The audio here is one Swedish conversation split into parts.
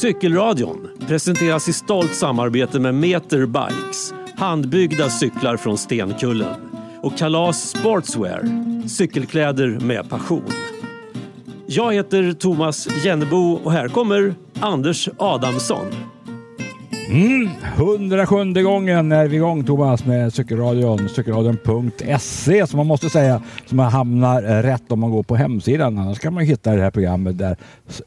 Cykelradion presenteras i stolt samarbete med Meter Bikes, handbyggda cyklar från Stenkullen och Kalas Sportswear, cykelkläder med passion. Jag heter Thomas Jennebo och här kommer Anders Adamsson. Mm, 107 gången är vi igång Thomas med cykelradion, cykelradion.se som man måste säga, som man hamnar rätt om man går på hemsidan. Annars kan man hitta det här programmet där,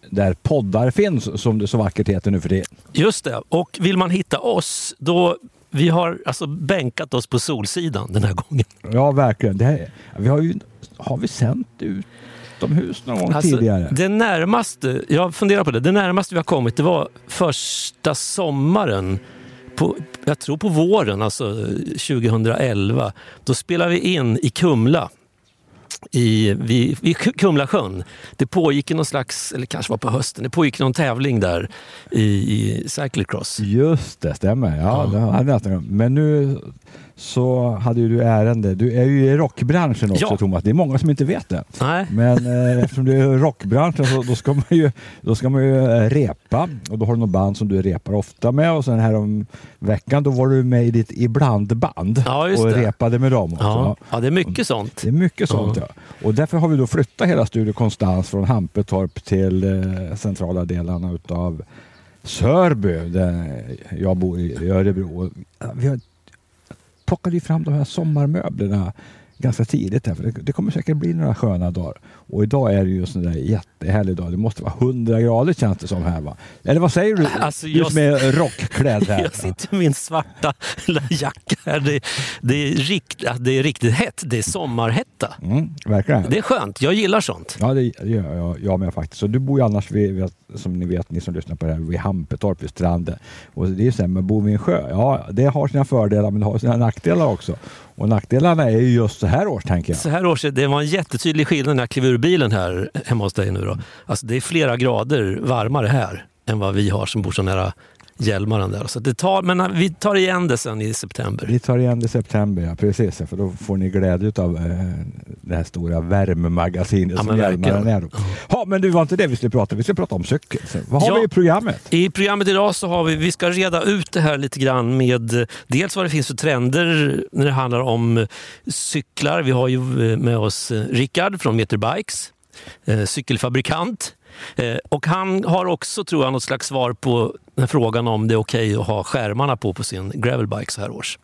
där poddar finns som det så vackert heter nu för det. Just det, och vill man hitta oss då vi har alltså bänkat oss på Solsidan den här gången. Ja, verkligen. Det här, vi har, ju, har vi sänt ut utomhus någon gång alltså, tidigare? Det närmaste, jag funderar på det, det närmaste vi har kommit det var första sommaren på, jag tror på våren, alltså 2011. Då spelade vi in i Kumla i, vid, vid Kumlasjön. Det pågick någon slags, eller kanske var på hösten, det pågick någon tävling där i, i cyclocross. Just det, stämmer. Ja, ja. Det Men nu så hade ju du ärende. Du är ju i rockbranschen också ja. Thomas. Det är många som inte vet det. Nej. Men eh, eftersom du är i rockbranschen så då ska man ju, då ska man ju eh, repa och då har du något band som du repar ofta med och sen här om veckan då var du med i ditt iblandband ja, och det. repade med dem också. Ja. ja, det är mycket sånt. Det är mycket sånt ja. Och därför har vi då flyttat hela Studio Konstans från Hampetorp till eh, centrala delarna utav Sörby där jag bor i Örebro. Vi har plockade ju fram de här sommarmöblerna ganska tidigt. Här, för det, det, kommer säkert bli några sköna dagar. Och idag är det ju en sån där jättehärlig dag. Det måste vara 100 grader känns det som här va? Eller vad säger du? Alltså, du som är rockklädd här. jag sitter med min svarta jacka här. Det, det, är rikt, det är riktigt hett. Det är sommarhetta. Mm, verkligen. Det är skönt. Jag gillar sånt. Ja, det gör jag, jag med faktiskt. Och du bor ju annars, vid, som ni vet, ni som lyssnar på det här, vid Hampetorp vid stranden. Och det är ju så här, men bor vid en sjö, ja det har sina fördelar men det har sina nackdelar också. Och nackdelarna är ju just så här års tänker jag. Så här års, det var en jättetydlig skillnad när jag klev ur bilen här hemma hos dig nu då. Alltså det är flera grader varmare här än vad vi har som bor så nära Hjälmaren där. Så det tar, men vi tar igen det sen i september. Vi tar igen det i september, ja precis. För då får ni glädje av eh, det här stora värmemagasinet ja, som Hjälmaren är. Ja, men det var inte det vi skulle prata om. Vi skulle prata om cykel. Så, vad har ja, vi i programmet? I programmet idag så har vi, vi ska reda ut det här lite grann med dels vad det finns för trender när det handlar om cyklar. Vi har ju med oss Rickard från Meter Bikes, eh, cykelfabrikant. Eh, och han har också, tror jag, något slags svar på frågan om det är okej okay att ha skärmarna på på sin gravelbike så här års.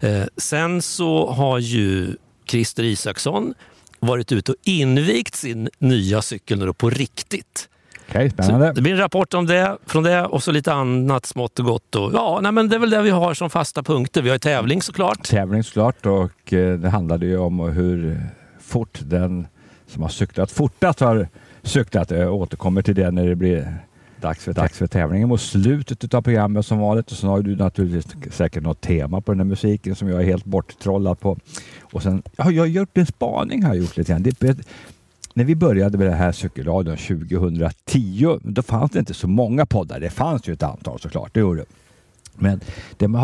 Mm. Sen så har ju Christer Isaksson varit ute och invigt sin nya cykel nu på riktigt. Okay, spännande. Så det blir en rapport om det, från det och så lite annat smått och gott. Och, ja, nej, men det är väl det vi har som fasta punkter. Vi har tävling såklart. Tävling såklart och eh, det handlade ju om hur fort den som har cyklat fortast har cyklat. Jag återkommer till det när det blir dags för, dags för tävlingen mot slutet av programmet som vanligt. Och sen har du naturligtvis säkert något tema på den här musiken som jag är helt borttrollad på. Och sen, ja, jag har gjort en spaning har jag gjort lite grann. Det, när vi började med det här cykelradion 2010, då fanns det inte så många poddar. Det fanns ju ett antal såklart, det gjorde det. Men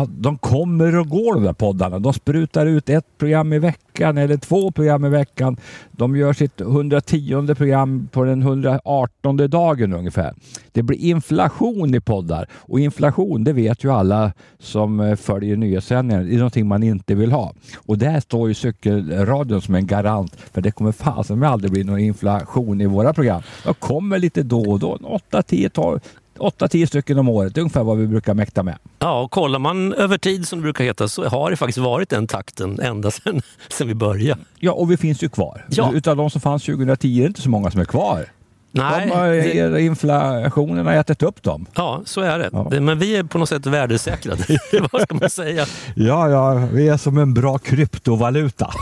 de kommer och går de där poddarna. De sprutar ut ett program i veckan eller två program i veckan. De gör sitt 110 program på den 118 dagen ungefär. Det blir inflation i poddar och inflation det vet ju alla som eh, följer nyhetssändningar. Det är någonting man inte vill ha. Och där står ju cykelradion som en garant för det kommer fasen aldrig bli någon inflation i våra program. De kommer lite då och då, 8, 10, 12, 8-10 stycken om året, ungefär vad vi brukar mäkta med. Ja, och kollar man över tid som det brukar heta så har det faktiskt varit den takten ända sedan, sedan vi började. Ja, och vi finns ju kvar. Ja. Utav de som fanns 2010 är det inte så många som är kvar. Nej, de har, det... Inflationen har ätit upp dem. Ja, så är det. Ja. Men vi är på något sätt värdesäkrade. Vad ska man säga? Ja, ja, vi är som en bra kryptovaluta.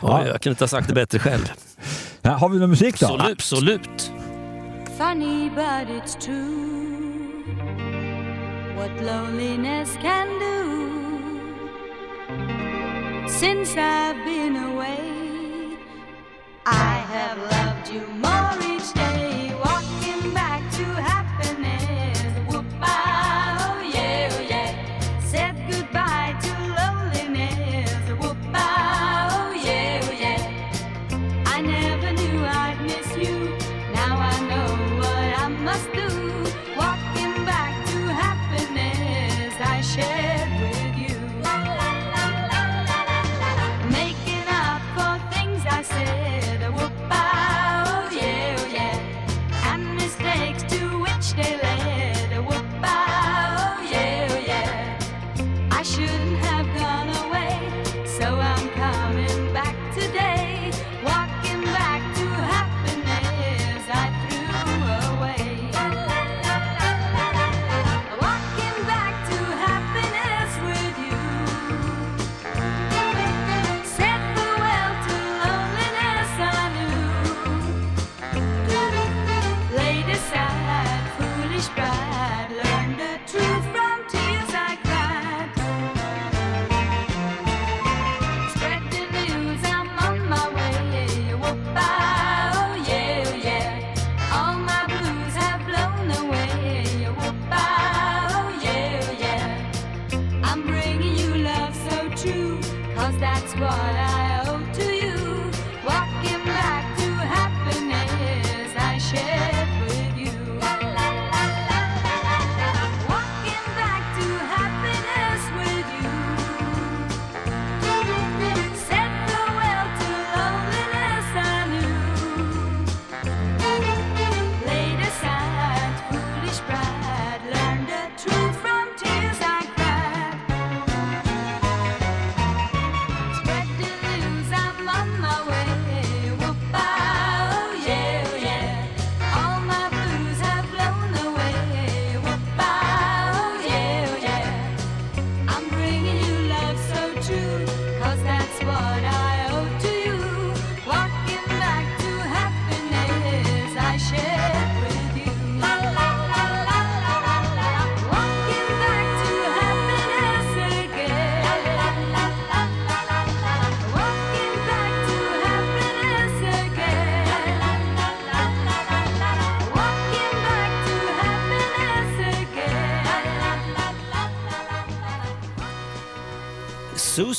ja. Jag kunde inte ha sagt det bättre själv. Ja, har vi någon musik då? Absolut. Absolut. Funny, but it's true. What loneliness can do. Since I've been away,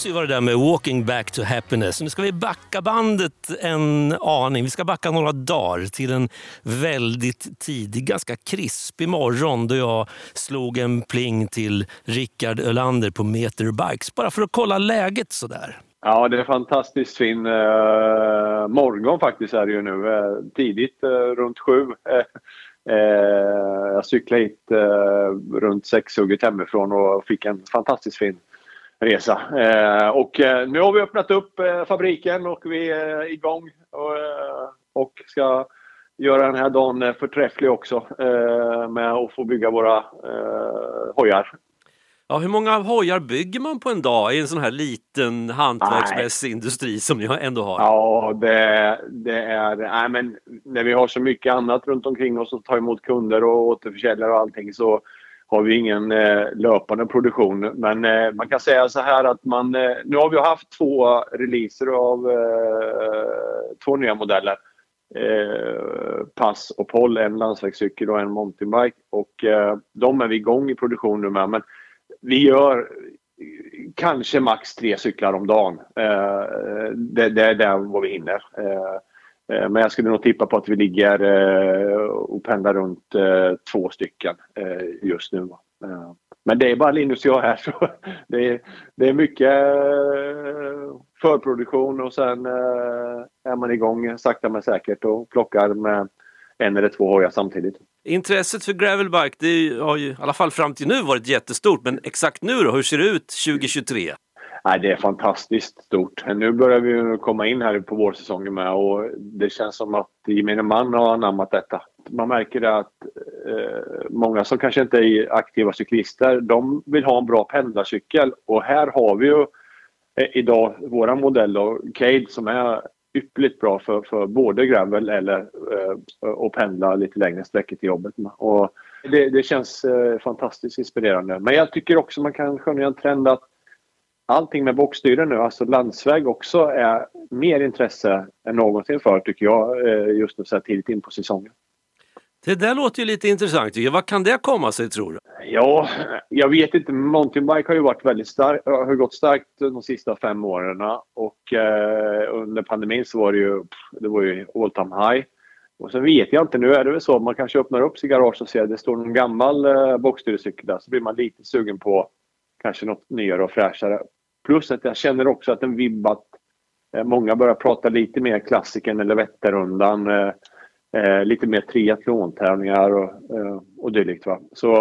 ju var det där med Walking back to happiness. Nu ska vi backa bandet en aning. Vi ska backa några dagar till en väldigt tidig, ganska krispig morgon då jag slog en pling till Rickard Ölander på Meter Bikes bara för att kolla läget sådär. Ja, det är en fantastiskt fin eh, morgon faktiskt är det ju nu. Eh, tidigt, eh, runt sju. Eh, eh, jag cyklade hit eh, runt sexhugget hemifrån och fick en fantastiskt fin resa. Eh, och eh, nu har vi öppnat upp eh, fabriken och vi är igång och, och ska göra den här dagen förträfflig också med att få bygga våra hojar. Ja, hur många hojar bygger man på en dag i en sån här liten hantverksmässig industri som ni ändå har? Ja, det, det är... Nej, men när vi har så mycket annat runt omkring oss och tar emot kunder och återförsäljare och allting så har vi ingen eh, löpande produktion. Men eh, man kan säga så här att man... Eh, nu har vi haft två releaser av eh, två nya modeller. Eh, Pass och Poll, en landsvägscykel och en mountainbike. Och eh, de är vi igång i produktion nu med. Men vi gör kanske max tre cyklar om dagen. Eh, det, det är där vad vi hinner. Eh, Eh, men jag skulle nog tippa på att vi ligger eh, och pendlar runt eh, två stycken just nu. Men det är bara Linus och jag här så det är, det är mycket förproduktion och sen är man igång sakta men säkert och plockar med en eller två hojar samtidigt. Intresset för gravelbike det har ju i alla fall fram till nu varit jättestort, men exakt nu då, hur ser det ut 2023? Nej, det är fantastiskt stort. Nu börjar vi komma in här på vårsäsongen med och det känns som att gemene man har anammat detta. Man märker det att eh, många som kanske inte är aktiva cyklister, de vill ha en bra pendlarcykel och här har vi ju eh, idag vår modell då, Cade som är ypperligt bra för, för både gravel eller eh, och pendla lite längre sträckor till jobbet. Och det, det känns eh, fantastiskt inspirerande. Men jag tycker också man kan skönja en trend att allting med bockstyren nu, alltså landsväg också, är mer intresse än någonsin för tycker jag eh, just nu så här tidigt in på säsongen. Det där låter ju lite intressant. Vad kan det komma sig tror du? Ja, jag vet inte. Mountainbike har ju varit väldigt stark, har gått starkt de sista fem åren och eh, under pandemin så var det ju, det var ju all time high. Och sen vet jag inte, nu är det väl så man kanske öppnar upp sitt garage och ser att det står någon gammal eh, bockstyrecykel där så blir man lite sugen på kanske något nyare och fräschare. Plus att jag känner också att en vibb att eh, många börjar prata lite mer klassikern eller Vätternrundan. Eh, eh, lite mer triathlontävlingar och, eh, och dylikt. Va? Så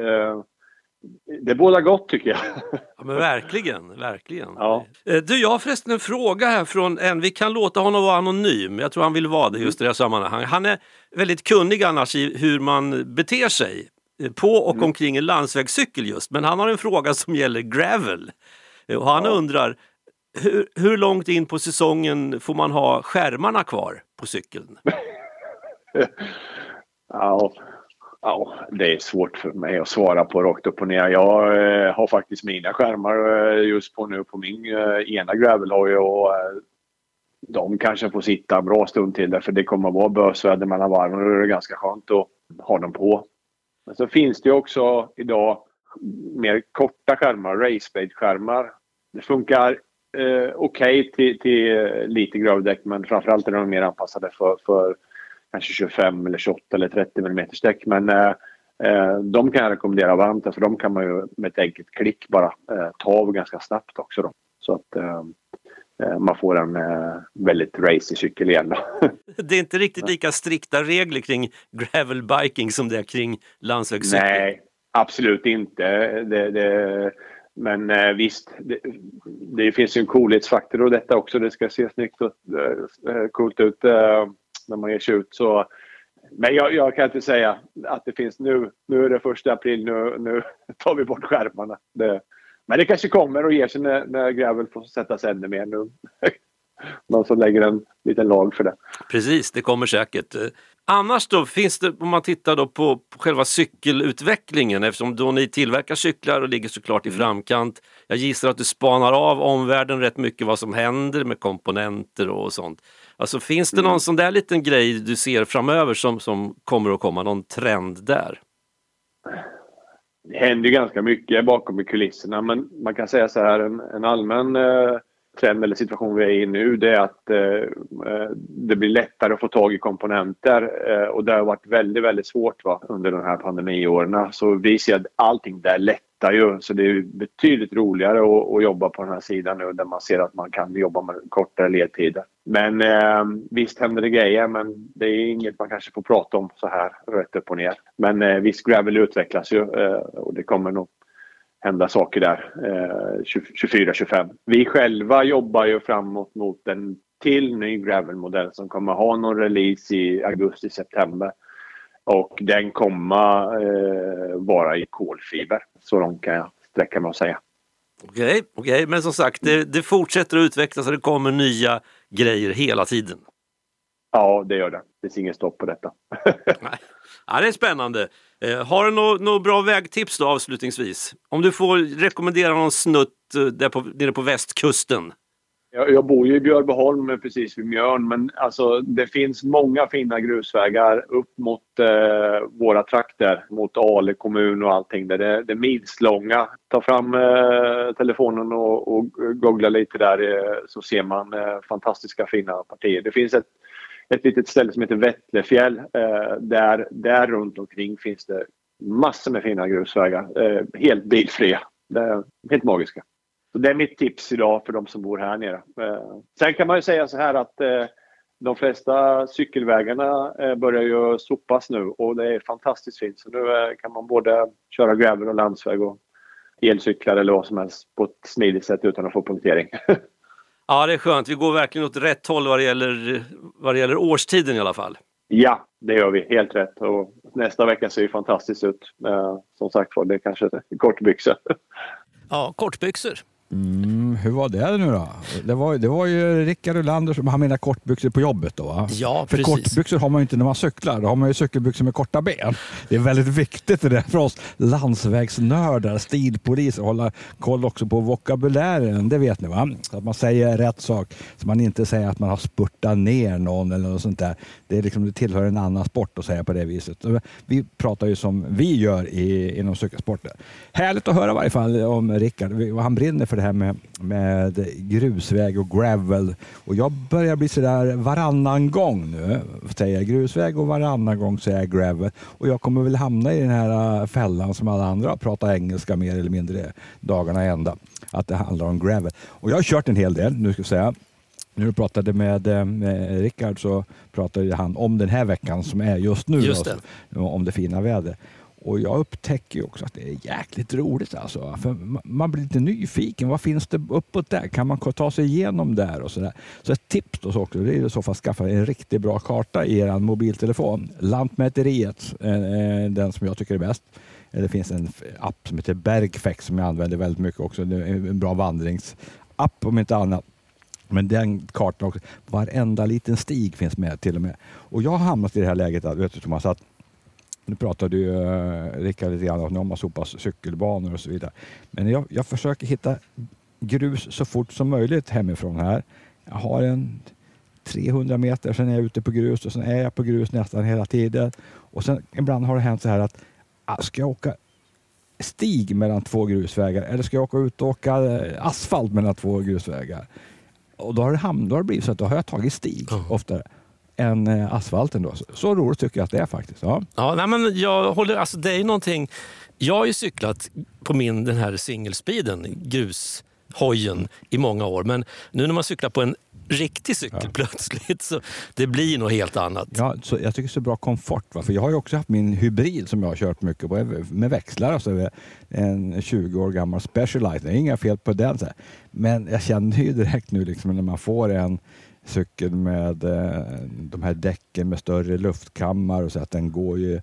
eh, det båda gott tycker jag. Ja, men verkligen, verkligen. Ja. Eh, Du, jag har förresten en fråga här från en, vi kan låta honom vara anonym, jag tror han vill vara det just i det här sammanhanget. Han är väldigt kunnig annars i hur man beter sig på och omkring en landsvägscykel just, men han har en fråga som gäller gravel. Eh, Och han undrar, hur, hur långt in på säsongen får man ha skärmarna kvar på cykeln? Ja, ja, det är svårt för mig att svara på rakt upp och ner. Jag eh, har faktiskt mina skärmar eh, just på nu på min eh, ena gravelhoj och eh, de kanske får sitta en bra stund till därför det kommer att vara bösväder mellan varven och då är det ganska skönt att ha dem på. Men så finns det ju också idag mer korta skärmar, raceblade-skärmar. Det funkar eh, okej till, till eh, lite gravdäck men framförallt är de mer anpassade för, för kanske 25 eller 28 eller 30 mm däck. Men eh, eh, de kan jag rekommendera varmt för de kan man ju med ett enkelt klick bara eh, ta av ganska snabbt också. Då. Så att eh, eh, man får en väldigt racy cykel igen. Då. Det är inte riktigt lika strikta regler kring gravelbiking som det är kring landsvägscykling. Nej, absolut inte. Det, det, men eh, visst, det, det finns ju en coolhetsfaktor och detta också. Det ska se snyggt och eh, eh coolt ut eh, när man ger sig ut. Så, men jag, jag kan inte säga att det finns nu. Nu är det första april, nu, nu tar vi bort skärmarna. Det, men det kanske kommer och ger sig när, när Gravel får sätta sig ännu mer nu. Någon som lägger en liten lag för det. Precis, det kommer säkert. Annars då, finns det, om man tittar då på, på själva cykelutvecklingen eftersom då ni tillverkar cyklar och ligger såklart i framkant. Jag gissar att du spanar av omvärlden rätt mycket vad som händer med komponenter och sånt. Alltså finns det någon sån där liten grej du ser framöver som, som kommer att komma, någon trend där? det händer ju ganska mycket bakom i kulisserna men man kan säga så här en, en allmän eh, trend eller situation vi är i nu det är att eh, eh, det blir lättare att få tag i komponenter eh, och det har varit väldigt, väldigt svårt va, under de här pandemiåren. Så vi ser att allting där lättar ju så det är betydligt roligare att, att, jobba på den här sidan nu där man ser att man kan jobba med kortare ledtider. Men eh, visst händer det grejer men det är inget man kanske får prata om så här rätt upp och ner. Men eh, visst, Gravel utvecklas ju eh, och det kommer nog hända saker där eh, 24-25. Vi själva jobbar ju framåt mot en till ny Gravel-modell som kommer ha någon release i augusti-september. Och den kommer eh, vara i kolfiber. Så långt kan jag sträcka mig att säga. Okej, okay, okay, men som sagt det, det fortsätter att utvecklas och det kommer nya grejer hela tiden. Ja, det gör det. Det finns inget stopp på detta. Ja, det är spännande. Eh, har du några nå bra vägtips då avslutningsvis? Om du får rekommendera någon snutt eh, där på, nere på västkusten? Jag, jag bor ju i Björbyholm precis vid Mjörn men alltså det finns många fina grusvägar upp mot eh, våra trakter. Mot Ale kommun och allting. Där det, det är milslånga. Ta fram eh, telefonen och, och googla lite där eh, så ser man eh, fantastiska fina partier. Det finns ett ett litet ställe som heter Vättlefjäll. Eh, där, där runt omkring finns det massor med fina grusvägar. Eh, helt bilfria. Det är helt magiska. Så det är mitt tips idag för de som bor här nere. Eh, sen kan man ju säga så här att eh, de flesta cykelvägarna eh, börjar ju sopas nu och det är fantastiskt fint. Så nu eh, kan man både köra gräver och landsväg och elcyklar eller vad som helst på ett smidigt sätt utan att få punktering. Ja, det är skönt. Vi går verkligen åt rätt håll vad det gäller, vad det gäller årstiden i alla fall. Ja, det gör vi. Helt rätt. Och nästa vecka ser ju fantastiskt ut. Eh, som sagt var, det är kanske kortbyxor. Ja, kortbyxor. Mm, hur var det nu då? Det var, det var ju Rickard Olander som har mina kortbyxor på jobbet då va? Ja, För precis. kortbyxor har man ju inte när man cyklar. Då har man ju cykelbyxor med korta ben. Det är väldigt viktigt det där för oss landsvägsnördar, stilpoliser, hålla koll också på vokabulären. Det vet ni va? Så att man säger rätt sak. Så man inte säger att man har spurtat ner någon eller något sånt där. Det, är liksom, det tillhör en annan sport att säga på det viset. Vi pratar ju som vi gör i, inom cykelsporten. Härligt att höra i varje fall om Rickard. Han brinner för det här med, med grusväg och gravel. Och jag börjar bli sådär varannan gång nu. Säger jag grusväg och varannan gång säger jag gravel. Och jag kommer väl hamna i den här äh, fällan som alla andra, prata engelska mer eller mindre dagarna ända. Att det handlar om gravel. Och jag har kört en hel del, nu ska jag säga. När du pratade med, äh, med Rickard så pratade han om den här veckan som är just nu. Just det. om det fina vädret. Och jag upptäcker också att det är jäkligt roligt alltså. För man blir lite nyfiken. Vad finns det uppåt där? Kan man ta sig igenom där och sådär? Så ett tips då också, det är i så fall att skaffa en riktigt bra karta i er mobiltelefon. Lantmäteriet, eh, eh, den som jag tycker är bäst. Eh, det finns en app som heter Bergfex som jag använder väldigt mycket också. Det är en bra vandringsapp om inte annat. Men den kartan också. Varenda liten stig finns med till och med. Och jag har hamnat i det här läget, vet du Thomas, att nu pratade ju uh, Rickard lite grann om att sopa cykelbanor och så vidare. Men jag, jag försöker hitta grus så fort som möjligt hemifrån här. Jag har en 300 meter, sen är jag ute på grus och sen är jag på grus nästan hela tiden. Och sen ibland har det hänt så här att ah, ska jag åka stig mellan två grusvägar eller ska jag åka ut och åka eh, asfalt mellan två grusvägar? Och då har det, hamnat, då har det blivit så att då har jag tagit stig mm. oftare än eh, asfalten. Då. Så roligt tycker jag att det är faktiskt. Ja. Ja, nej, men jag håller, alltså, det är någonting. Jag har ju cyklat på min den här singelspeeden, grushojen, i många år. Men nu när man cyklar på en riktig cykel ja. plötsligt. Så det blir något helt annat. Ja, så jag tycker så bra komfort. Va? För jag har ju också haft min hybrid som jag har kört mycket på med växlar. Alltså en 20 år gammal Specialized. Det är inga fel på den. Så här. Men jag känner ju direkt nu liksom, när man får en cykel med eh, de här däcken med större luftkammar och så att den går ju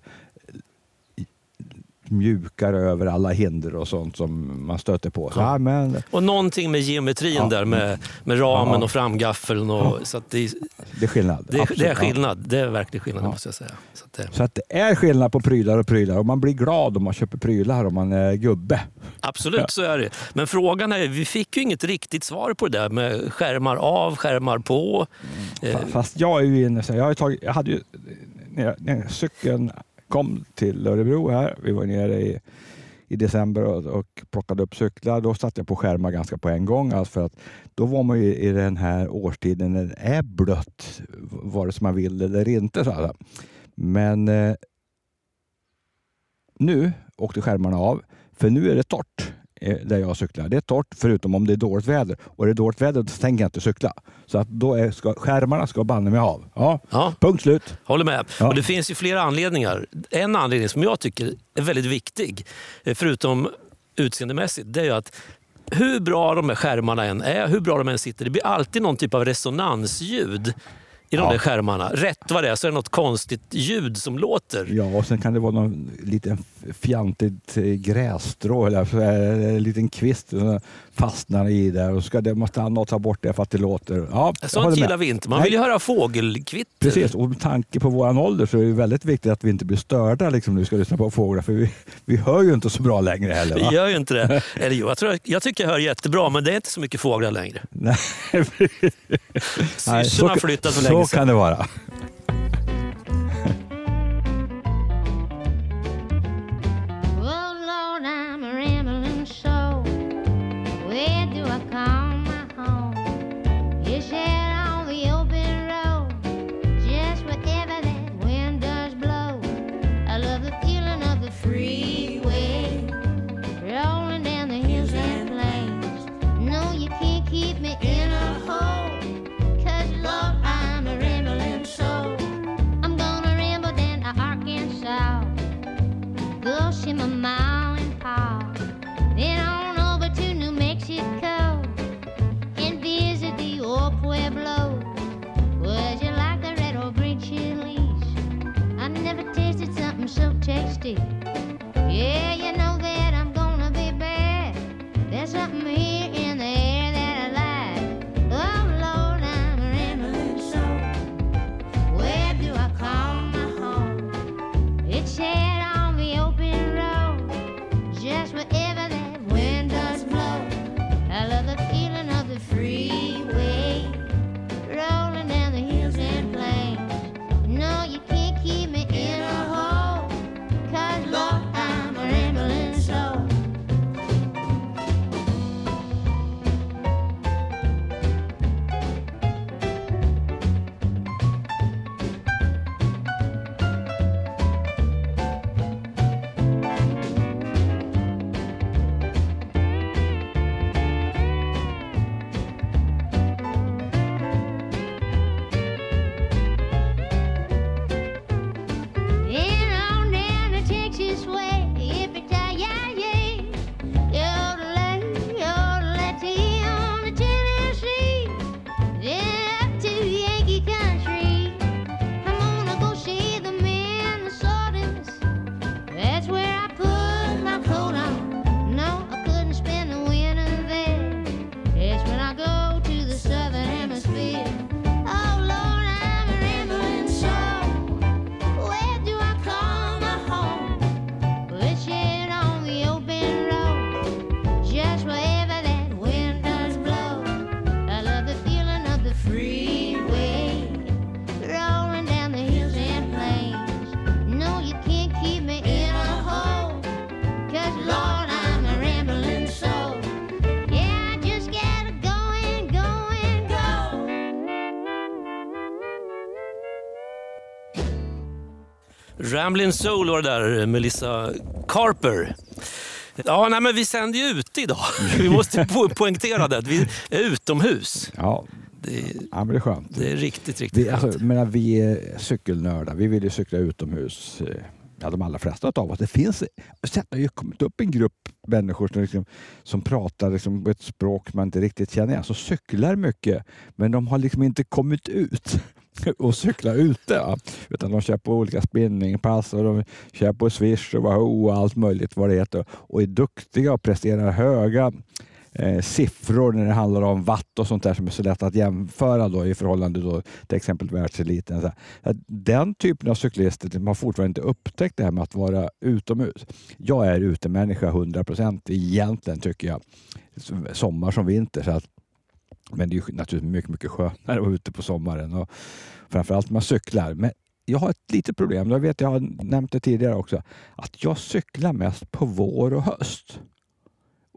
mjukare över alla hinder och sånt som man stöter på. Så, ja. men... Och någonting med geometrin ja. där med, med ramen ja. och framgaffeln. Och, så att det, det är skillnad. Det, det är skillnad. Det är verkligen skillnad måste jag säga. Så att, det... så att det är skillnad på prylar och prylar och man blir glad om man köper prylar om man är gubbe. Absolut så är det. Men frågan är, vi fick ju inget riktigt svar på det där med skärmar av, skärmar på. Mm. Fast jag är ju inne, jag, har tagit, jag hade ju när, jag, när cykeln kom till Örebro här. Vi var nere i, i december och, och plockade upp cyklar. Då satte jag på skärmar ganska på en gång. Alltså för att då var man ju i den här årstiden när det är blött, vare sig man vill eller inte. Så här. Men eh, nu åkte skärmarna av, för nu är det torrt där jag cyklar. Det är torrt förutom om det är dåligt väder. Och är det dåligt väder så tänker jag inte cykla. Så att då är, ska, skärmarna ska banne mig av. Ja, Ja. punkt slut. Håller med. Ja. Och det finns ju flera anledningar. En anledning som jag tycker är väldigt viktig, eh, förutom utseendemässigt, det är ju att hur bra de här skärmarna än är, hur bra de än sitter, det blir alltid någon typ av resonansljud i de Ja. där skärmarna. Rätt vad det är så är det något konstigt ljud som låter. Ja, och sen kan det vara någon liten fjantigt eh, grässtrå eller en liten kvist fastnar i där och så ska det, måste han ta bort det för att det låter. Ja, Sånt med. gillar vi inte. Man Nej. vill ju höra fågelkvitter. Precis, och med tanke på våran ålder så är det väldigt viktigt att vi inte blir störda liksom, när vi ska lyssna på fåglar för vi, vi hör ju inte så bra längre heller. Va? Vi gör ju inte det. Eller jo, jag, tror, jag tycker jag hör jättebra, men det är inte så mycket fåglar längre. Nej, Syrsorna har flyttat för så länge sedan. kan det vara. Ramblin' Soul var det där, Melissa Carper. Ja, nej, men vi sänder ju ute idag. Vi måste po- poängtera det. Vi är utomhus. Ja, Det, ja men det är skönt. det är riktigt, riktigt Vi, skönt. alltså, menar, vi är cykelnördar. Vi vill ju cykla utomhus. eh, Ja, de allra flesta av oss. Det finns, det har ju kommit upp en grupp människor som, liksom, som pratar liksom, ett språk man inte riktigt känner igen. Så cyklar mycket, men de har liksom inte kommit ut och cykla ute. Ja. Utan de kör på olika spinningpass och de kör på Swish och Wahoo och allt möjligt vad det heter. Och är duktiga och presterar höga eh, siffror när det handlar om watt och sånt där som är så lätt att jämföra då, i förhållande då, till exempel världseliten. Så här. Att Den typen av cyklister de har fortfarande inte upptäckt det här med att vara utomhus. Jag är utemänniska 100 procent egentligen tycker jag. Sommar som vinter. Så att, men det är ju naturligtvis mycket, mycket skönare att vara ute på sommaren och framförallt när man cyklar. Men jag har ett litet problem, jag vet jag har nämnt det tidigare också, att jag cyklar mest på vår och höst.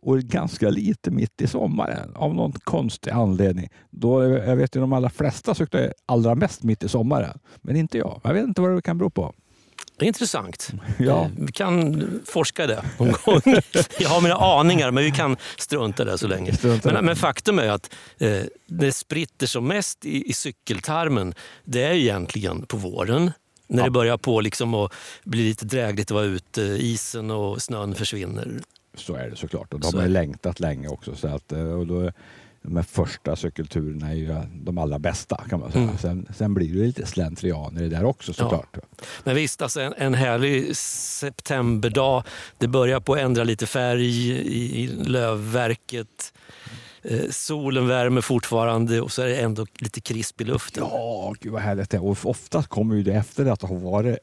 Och ganska lite mitt i sommaren av någon konstig anledning. Då, jag vet ju de allra flesta cyklar allra mest mitt i sommaren, men inte jag. Jag vet inte vad det kan bero på. Det är intressant. Ja. Vi kan forska det någon gång. Jag har mina aningar, men vi kan strunta det så länge. Men, men faktum är att eh, det spritter som mest i, i cykeltarmen, det är egentligen på våren. När det börjar på liksom att bli lite drägligt att vara ute, isen och snön försvinner. Så är det såklart. Och de Så har längtat länge också. Så att, eh, och då, de här första cykelturerna är ju de allra bästa kan man säga. Mm. Sen, sen blir det lite slentrian i det där också såklart. Men visst, alltså en, en härlig septemberdag. Det börjar på att ändra lite färg i, i lövverket. Eh, solen värmer fortfarande och så är det ändå lite krisp i luften. Ja, gud vad härligt det är. Och oftast kommer ju det efter att det har varit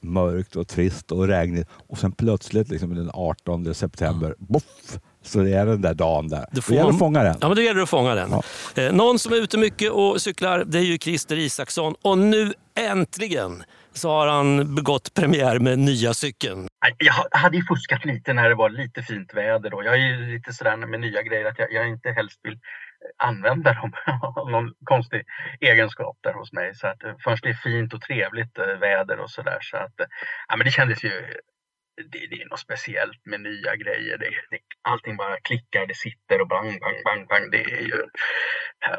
mörkt och trist och regnigt och sen plötsligt liksom den 18 september, boff, så det är den där dagen där. Det Det får gäller man- att fånga den. Ja, men då gäller det att fånga den. Ja. Eh, någon som är ute mycket och cyklar det är ju Christer Isaksson. Och nu äntligen så har han begått premiär med nya cykeln. Jag ha- hade ju fuskat lite när det var lite fint väder då. Jag är ju lite sådär med nya grejer att jag, jag inte helst vill eh, använda dem av någon konstig egenskap där hos mig. Så att eh, först det är fint och trevligt väder och sådär. Så att, ja, men det kändes ju det, det är något speciellt med nya grejer. Det, det, allting bara klickar, det sitter och bang, bang, bang, bang. Det är ju,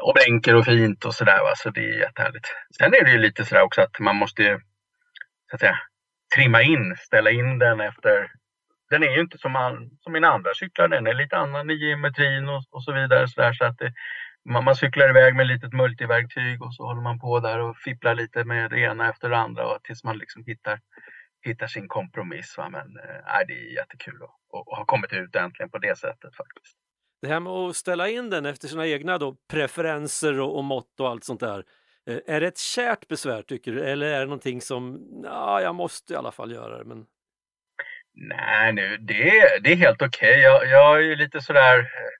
och blänker och fint och sådär. Va? Så det är jättehärligt. Sen är det ju lite sådär också att man måste ju, så att säga, trimma in, ställa in den efter den är ju inte som, all, som mina andra cyklar, den är lite annan i geometrin och, och så vidare. Så, där, så att det, man, man cyklar iväg med ett litet multiverktyg och så håller man på där och fipplar lite med det ena efter det andra och tills man liksom hittar, hittar sin kompromiss. Va? Men äh, det är jättekul att, ha kommit ut äntligen på det sättet faktiskt. Det här med att ställa in den efter sina egna då, preferenser och, och mått och allt sånt där. Eh, Är det ett kärt besvär tycker du? Eller är det någonting som, ja, jag måste i alla fall göra det. Men... Nej, nu, det, det är helt okej. Jag, jag är ju lite sådär, eh,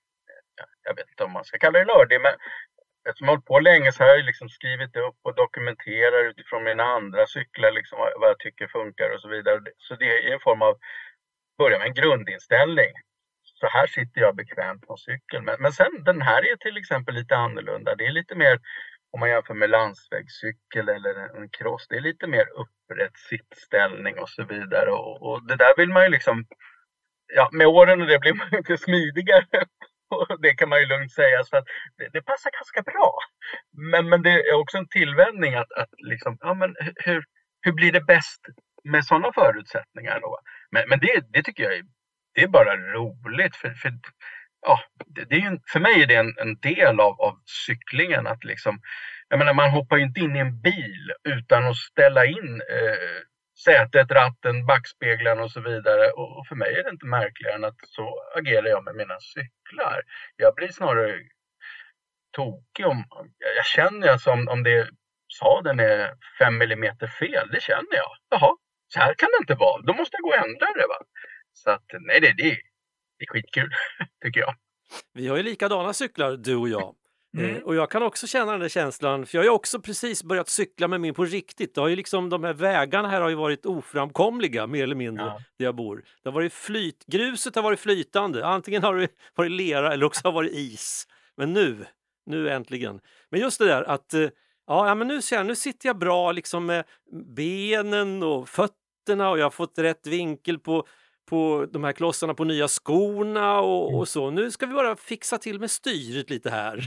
jag vet inte om man ska kalla det nördig, men eftersom jag har hållit på länge så har jag liksom skrivit upp och dokumenterar utifrån mina andra cyklar liksom vad, jag tycker funkar och så vidare. Så det är en form av, börja med en grundinställning. Så här sitter jag bekvämt på cykeln. Men, men sen den här är till exempel lite annorlunda. Det är lite mer om man jämför med landsvägscykel eller en en cross, det är lite mer upprätt sittställning och så vidare. Och, och det där vill man ju liksom, ja med åren och det blir man ju inte smidigare. Och det kan man ju lugnt säga, så att det, det passar ganska bra. Men, men det är också en tillvänjning att, att liksom, ja men hur, hur blir det bäst med sådana förutsättningar då? Men, men det, det tycker jag är, det är bara roligt för, för ja, det, det är ju en, för mig är det en, en del av, av cyklingen att liksom, jag menar man hoppar ju inte in i en bil utan att ställa in eh, sätet, ratten, backspeglarna och så vidare. Och, och för mig är det inte märkligare än att så agerar jag med mina cyklar. Jag blir snarare tokig om, jag, jag känner alltså om, om det sadeln är 5 millimeter fel, det känner jag. Jaha, så här kan det inte vara, då måste jag gå och ändra det. Va? Så att nej, det, det, det är skitkul tycker jag. Vi har ju likadana cyklar du och jag. Mm. Eh, och jag kan också känna den där känslan, för jag har också precis börjat cykla med min på riktigt. Det har ju liksom, de här vägarna här har ju varit oframkomliga mer eller mindre Ja. där jag bor. Det har varit flyt, gruset har varit flytande, antingen har det varit lera eller också har det varit is. Men nu, nu äntligen. Men just det där att eh, ja, men nu, ser nu sitter jag bra liksom med benen och fötterna och jag har fått rätt vinkel på på de här klossarna på nya skorna och, och så. Nu ska vi bara fixa till med styret lite här.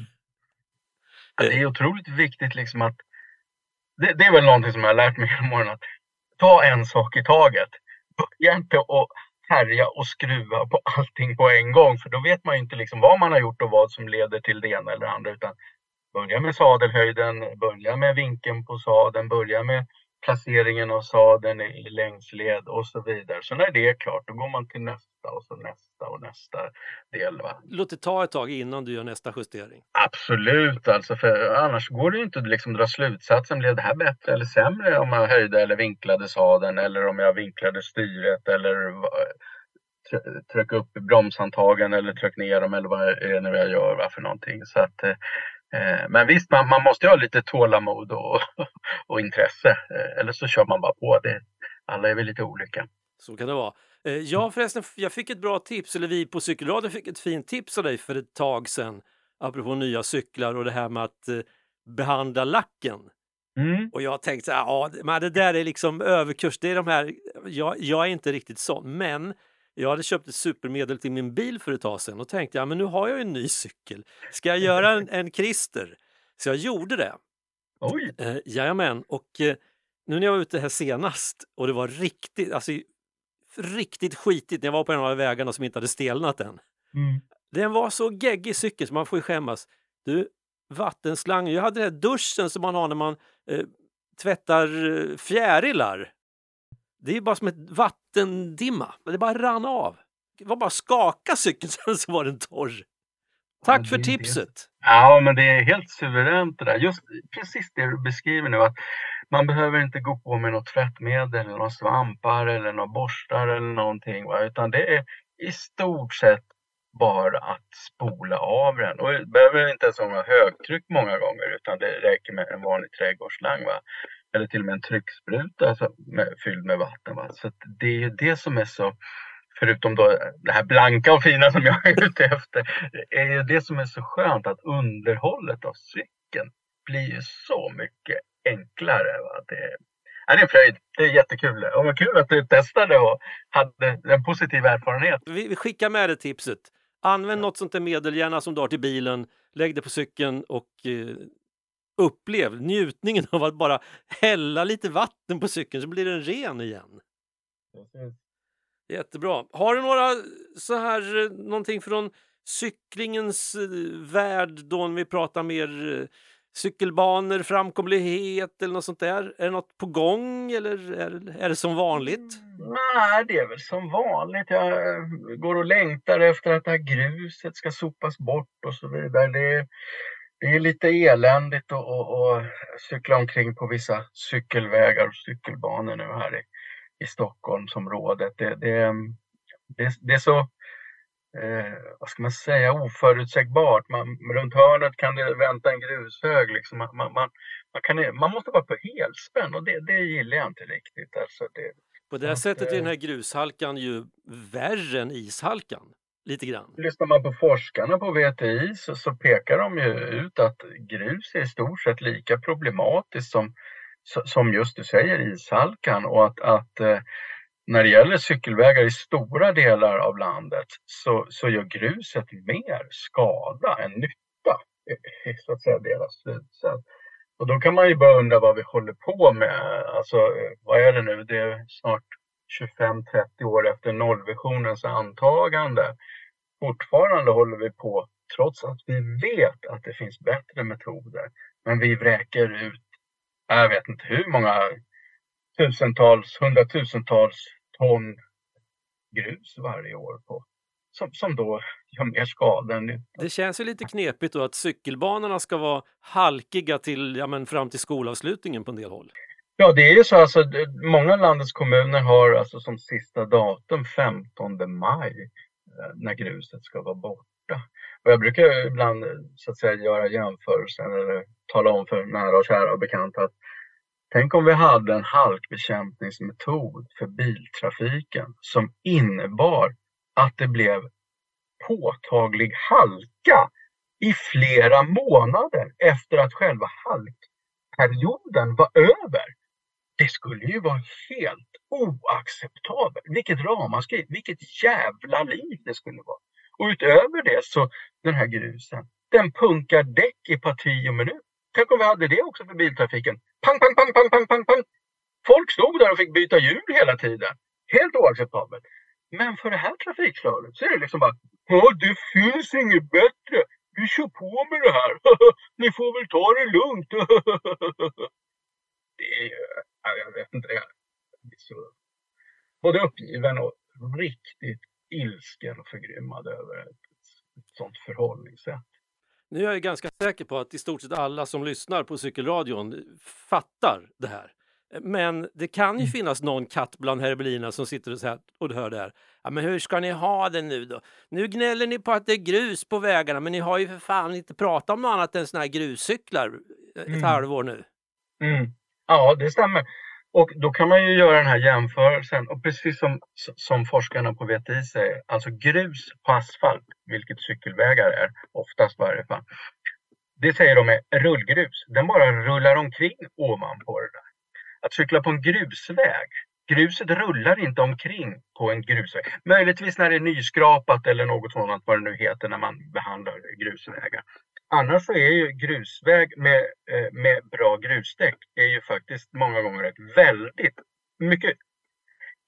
Ja, Det är otroligt viktigt liksom att det, det är väl någonting som jag har lärt mig genom åren att ta en sak i taget. Börja inte att härja och skruva på allting på en gång för då vet man ju inte liksom vad man har gjort och vad som leder till det ena eller det andra utan börja med sadelhöjden, börja med vinkeln på sadeln, börja med placeringen av sadeln i i längsled och så vidare. Så när det är klart då går man till nästa och så nästa och nästa del. Va? Låt det ta ett tag innan du gör nästa justering. Absolut, alltså för annars går det ju inte att liksom dra slutsatsen. Blev det här bättre eller sämre om jag höjde eller vinklade sadeln eller om jag vinklade styret eller tryck upp bromshandtagen eller tryck ner dem eller vad är det nu jag gör va, för någonting. Så att, eh, Eh, Men visst, man, man måste ju ha lite tålamod och, och intresse. Eh, Eller så kör man bara på. Det, alla är väl lite olika. Så kan det vara. Eh, Ja förresten, jag fick ett bra tips, eller vi på Cykelradion fick ett fint tips av dig för ett tag sedan. Apropå nya cyklar och det här med att eh, behandla lacken. Mm. Och jag tänkte så här, ja, men det där är liksom överkurs. Det är de här, jag, jag är inte riktigt sån, men jag hade köpt ett supermedel till min bil för ett tag sedan och tänkte, ja men nu har jag en ny cykel. Ska jag göra en, en Christer? Så jag gjorde det. Oj! Eh, jajamän, och eh, nu när jag var ute här senast och det var riktigt, alltså riktigt skitigt när jag var på en av vägarna som inte hade stelnat än. Mm. Den var så geggig cykel så man får ju skämmas. Du, vattenslangen, jag hade den här duschen som man har när man eh, tvättar eh, fjärilar. Det är bara som ett vattendimma, det bara rann av. Det var bara att skaka cykeln sen så var den torr. Tack Ja, för tipset! Ja, men det är helt suveränt det där. Just precis det du beskriver nu. att man behöver inte gå på med något tvättmedel eller några svampar eller några borstar eller någonting. Va? Utan det är i stort sett bara att spola av den. Och det behöver inte ens vara högtryck många gånger utan det räcker med en vanlig trädgårdsslang. Va? Eller till och med en tryckspruta alltså, med, fylld med vatten. Va? Så att det är ju det som är så förutom då det här blanka och fina som jag är ute efter, är ju det som är så skönt att underhållet av cykeln blir ju så mycket enklare. Va? Det, ja, det är en fröjd. Det är jättekul. Och vad kul att du testade och hade en positiv erfarenhet. Vi, vi skickar med det tipset. Använd något sånt där medel, gärna som du har till bilen. Lägg det på cykeln och eh, upplev njutningen av att bara hälla lite vatten på cykeln så blir den ren igen. Jättebra. Har du några så här, eh, någonting från cyklingens eh, värld då när vi pratar mer eh, cykelbanor, framkomlighet eller något sånt där? Är det något på gång eller är, är det som vanligt? Nej, det är väl som vanligt. Jag eh, går och längtar efter att det här gruset ska sopas bort och så vidare. Det är, det är lite eländigt att, att, att cykla omkring på vissa cykelvägar och cykelbanor nu här i, i Stockholmsområdet. Det, det, det, det är så, eh, vad ska man säga, oförutsägbart. Man, runt hörnet kan det vänta en grushög. Liksom. Man, man, man, man, kan, man måste vara på helspänn och det, det gillar jag inte riktigt. Alltså det, På det här sättet är den här grushalkan ju värre än ishalkan. Lite grann. Lyssnar man på forskarna på VTI så, så pekar de ju ut att grus är i stort sett lika problematiskt som, so- som just du säger ishalkan och att, att eh, när det gäller cykelvägar i stora delar av landet så, så gör gruset mer skada än nytta. Så att säga deras slutsats. Och då kan man ju bara undra vad vi håller på med. Alltså, vad är det nu? Det är snart 25-30 år efter nollvisionens antagande. Fortfarande håller vi på, trots att vi vet att det finns bättre metoder. Men vi vräker ut, jag vet inte hur många tusentals, hundratusentals ton grus varje år på. Som, som då gör mer skada än nytta. Det känns ju lite knepigt då att cykelbanorna ska vara halkiga till, ja, men fram till skolavslutningen på en del håll. Ja, det är ju så alltså, många landets kommuner har alltså som sista datum 15 maj eh, när gruset ska vara borta. Och jag brukar ibland så att säga göra jämförelsen eller tala om för nära och kära och bekanta att tänk om vi hade en halkbekämpningsmetod för biltrafiken som innebar att det blev påtaglig halka i flera månader efter att själva halkperioden var över. Det skulle ju vara helt oacceptabelt. Vilket ramaskri, vilket jävla liv det skulle vara. Och utöver det så den här grusen, den punkar däck i parti och minut. Tänk om vi hade det också för biltrafiken. Pang, pang, pang, pang, pang, pang, pang. Folk stod där och fick byta hjul hela tiden. Helt oacceptabelt. Men för det här trafikslaget så är det liksom bara, ja det finns inget bättre. Vi kör på med det här. Ni får väl ta det lugnt. det är ju, jag vet inte, jag blir så både uppgiven och riktigt ilsken och förgrymmad över ett, ett sånt förhållningssätt. Nu är jag ju ganska säker på att i stort sett alla som lyssnar på cykelradion fattar det här. Men det kan ju finnas någon katt bland herrebelierna som sitter och, så här, och hör det här. Ja, men hur ska ni ha det nu då? Nu gnäller ni på att det är grus på vägarna men ni har ju för fan inte pratat om något annat än såna här gruscyklar ett Mm. halvår nu. Mm. Ja, det stämmer. Och då kan man ju göra den här jämförelsen och precis som, som forskarna på VTI säger, alltså grus på asfalt, vilket cykelvägar är, oftast i varje fall. Det säger de är rullgrus. Den bara rullar omkring ovanpå det där. Att cykla på en grusväg, gruset rullar inte omkring på en grusväg. Möjligtvis när det är nyskrapat eller något sådant, vad det nu heter när man behandlar grusvägar. Annars så är ju grusväg med, eh, med bra grusdäck är ju faktiskt många gånger ett väldigt mycket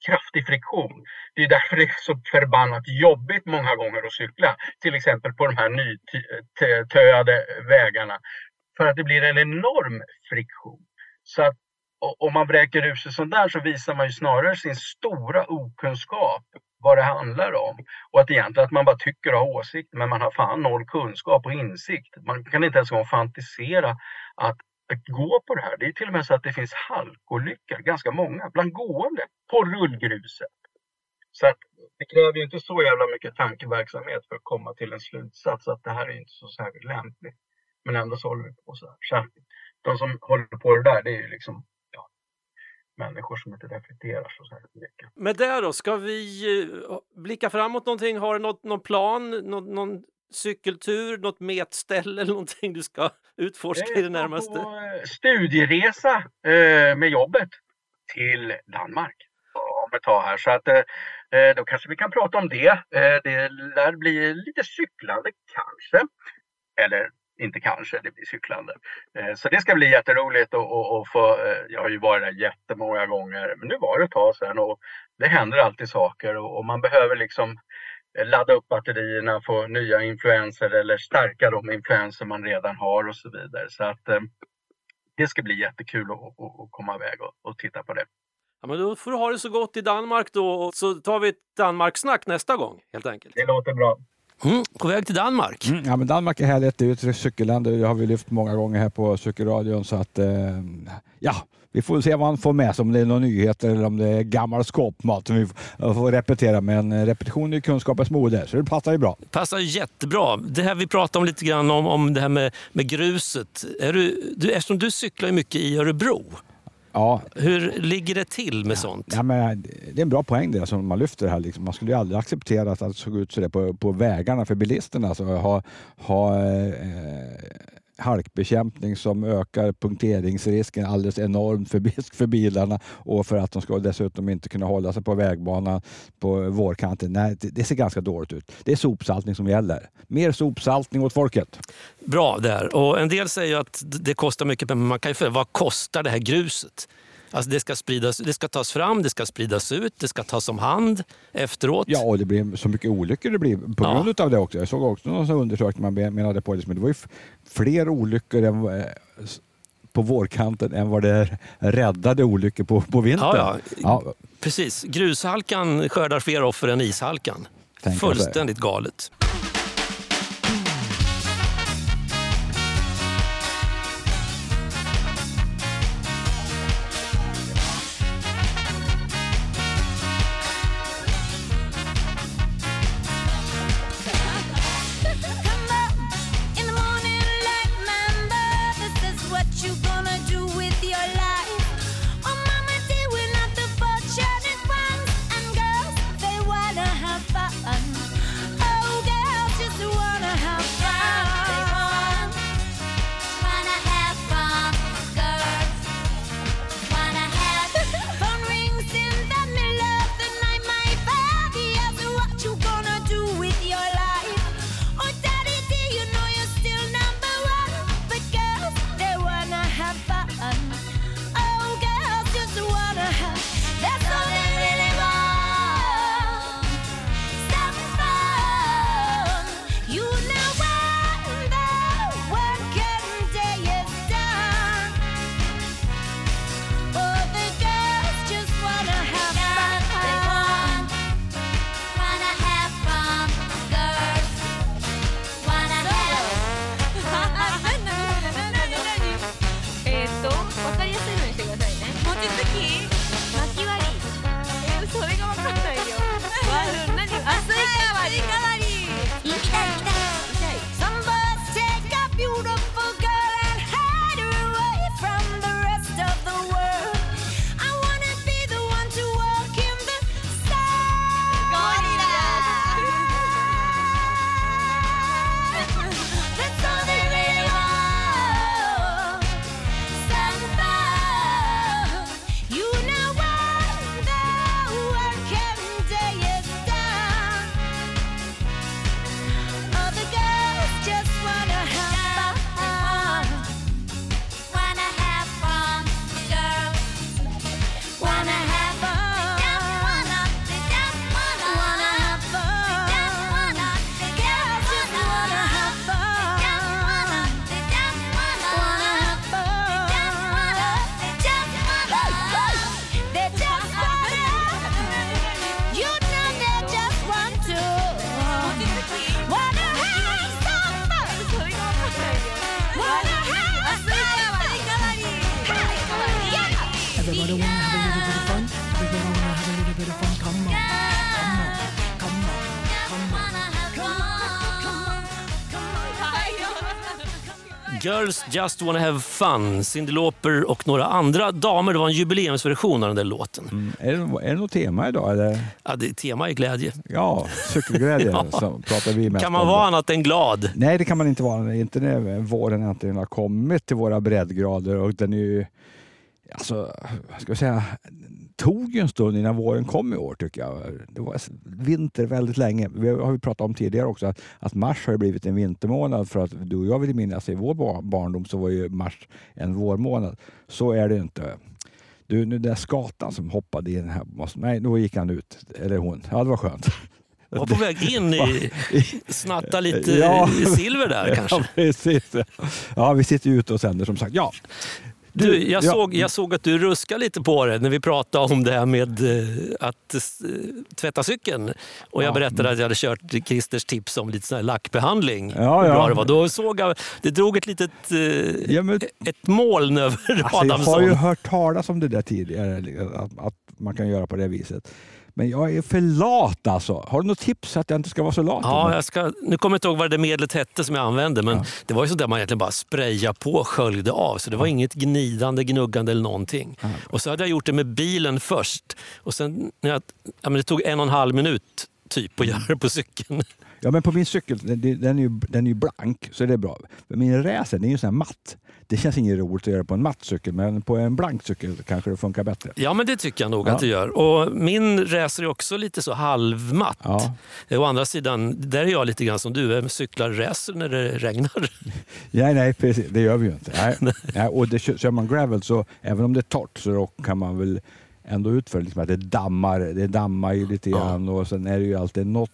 kraftig friktion. Det är därför det är så förbannat jobbigt många gånger att cykla. Till exempel på de här nytöade vägarna. För att det blir en enorm friktion. Så att om man vräker ur sig sånt där så visar man ju snarare sin stora okunskap vad det handlar om. Och att egentligen att man bara tycker och har åsikter men man har fan noll kunskap och insikt. Man kan inte ens en gång fantisera att, att gå på det här. Det är till och med så att det finns halkolyckor, ganska många, bland gående på rullgruset. Så att det kräver ju inte så jävla mycket tankeverksamhet för att komma till en slutsats att det här är inte så särskilt lämpligt. Men ändå så håller vi på så här. Så de som håller på det där, det är ju liksom människor som inte reflekterar så särskilt mycket. Men där då, ska vi eh, blicka framåt någonting? Har du något, någon plan, någon, någon cykeltur, något metställe eller någonting du ska utforska i det ska närmaste? på eh, studieresa eh, med jobbet till Danmark om ett tag här. Så att eh, eh, då kanske vi kan prata om det. Eh, det lär bli lite cyklande kanske. Eller inte kanske, det blir cyklande. Eh, så det ska bli jätteroligt och, och, och få, eh, jag har ju varit där jättemånga gånger men nu var det ett tag sedan och det händer alltid saker och, och man behöver liksom eh, ladda upp batterierna, få nya influenser eller stärka de influenser man redan har och så vidare. Så att det ska bli jättekul att, komma iväg och, och titta på det. Ja, men då får du ha det så gott i Danmark då och så tar vi ett Danmark-snack nästa gång helt enkelt. Det låter bra. Mm, på väg till Danmark. Mm, ja, men Danmark är härligt. Det är ett cykelland. Det har vi lyft många gånger här på Cykelradion. Så att, eh, ja, vi får se vad man får med sig. Om det är några nyheter eller om det är gammal skåpmat som vi får repetera. Men eh, repetition är kunskapens moder, så det passar ju bra. Passar jättebra. Det här vi pratade om lite grann om, om det här med, med gruset. Är du, du, eftersom du cyklar mycket i Örebro, Ja, hur ligger det till med sånt? Ja, men det är en bra poäng det som man lyfter här. Liksom. Man skulle ju aldrig acceptera att det såg ut så där på, på vägarna för bilisterna. Alltså, ha ha eh, halkbekämpning som ökar punkteringsrisken alldeles enormt för, för bilarna och för att de ska dessutom inte kunna hålla sig på vägbanan på vårkanten. Nej, det, det ser ganska dåligt ut. Det är sopsaltning som gäller. Mer sopsaltning åt folket. Bra där. Och en del säger att det kostar mycket men man kan ju fråga vad kostar det här gruset? Alltså det ska, spridas, det ska tas fram, det ska spridas ut, det ska tas om hand efteråt. Ja, och det blir så mycket olyckor det blir på Ja. grund av det också. Jag såg också någon undersökning man men- menade på det, men det var ju fler olyckor än, eh, på vårkanten än vad det är räddade olyckor på, på vintern. Ja, ja. Ja, Precis. Grushalkan skördar fler offer än ishalkan. Tänk Fullständigt galet. Just Wanna Have Fun, Cyndi Lauper och några andra damer. Det var en jubileumsversion av den där låten. Mm. Är, det, är det något tema idag? Eller? Ja, det, tema är glädje. Ja, cykelglädje Ja. som pratar vi mest Kan man om. vara annat än glad? Nej, det kan man inte vara. Inte när våren äntligen har kommit till våra breddgrader. Och den är ju, alltså, ska jag säga, tog ju en stund innan våren kom i år tycker jag. Det var vinter väldigt länge. Vi har ju pratat om tidigare också att, att mars har blivit en vintermånad för att du och jag vill minnas i vår bar- barndom så var ju mars en vårmånad. Så är det inte. Du, nu den där skatan som hoppade in här. Nej, då gick han ut. Eller hon. Ja, det var skönt. Var på väg in i... Snatta lite Ja. silver där kanske. Ja, precis. Ja, vi sitter ute och sänder som sagt. Ja. Du, jag, ja. såg, jag såg att du ruskade lite på det när vi pratade om det här med eh, att eh, tvätta cykeln. Och jag Ja. berättade att jag hade kört Christers tips om lite sån här lackbehandling. Ja, ja. bra det, var. Då såg jag, det drog ett litet eh, Ja, men- ett moln över Alltså, jag Adamsson. har ju hört talas om det där tidigare, att, att man kan göra på det viset. Men jag är för lat alltså. Har du något tips att jag inte ska vara så lat? Ja, jag ska, nu kommer jag inte ihåg vad det medlet hette som jag använde, men det var ju sånt där man egentligen bara sprayade på och sköljde av. Så det var inget gnidande, gnuggande eller någonting. Och så hade jag gjort det med bilen först. Och sen, när jag, ja, men det tog en och en halv minut typ att göra det på cykeln. Ja, men på min cykel, den, är ju, den är ju blank, så det är bra. Men min racer, den är ju sån här matt. Det känns inget roligt att göra på en matt cykel, men på en blank cykel kanske det funkar bättre. Ja, men det tycker jag nog Ja. att det gör. Och min racer är också lite så halvmatt. Ja. Eh, Å andra sidan, där är jag lite grann som du, jag cyklar racer när det regnar. Nej, nej, precis. Det gör vi ju inte. Nej. Nej, och det, kör man gravel så, även om det är torrt, så kan man väl ändå utföra liksom att det dammar, det dammar ju lite Ja. grann och sen är det ju alltid något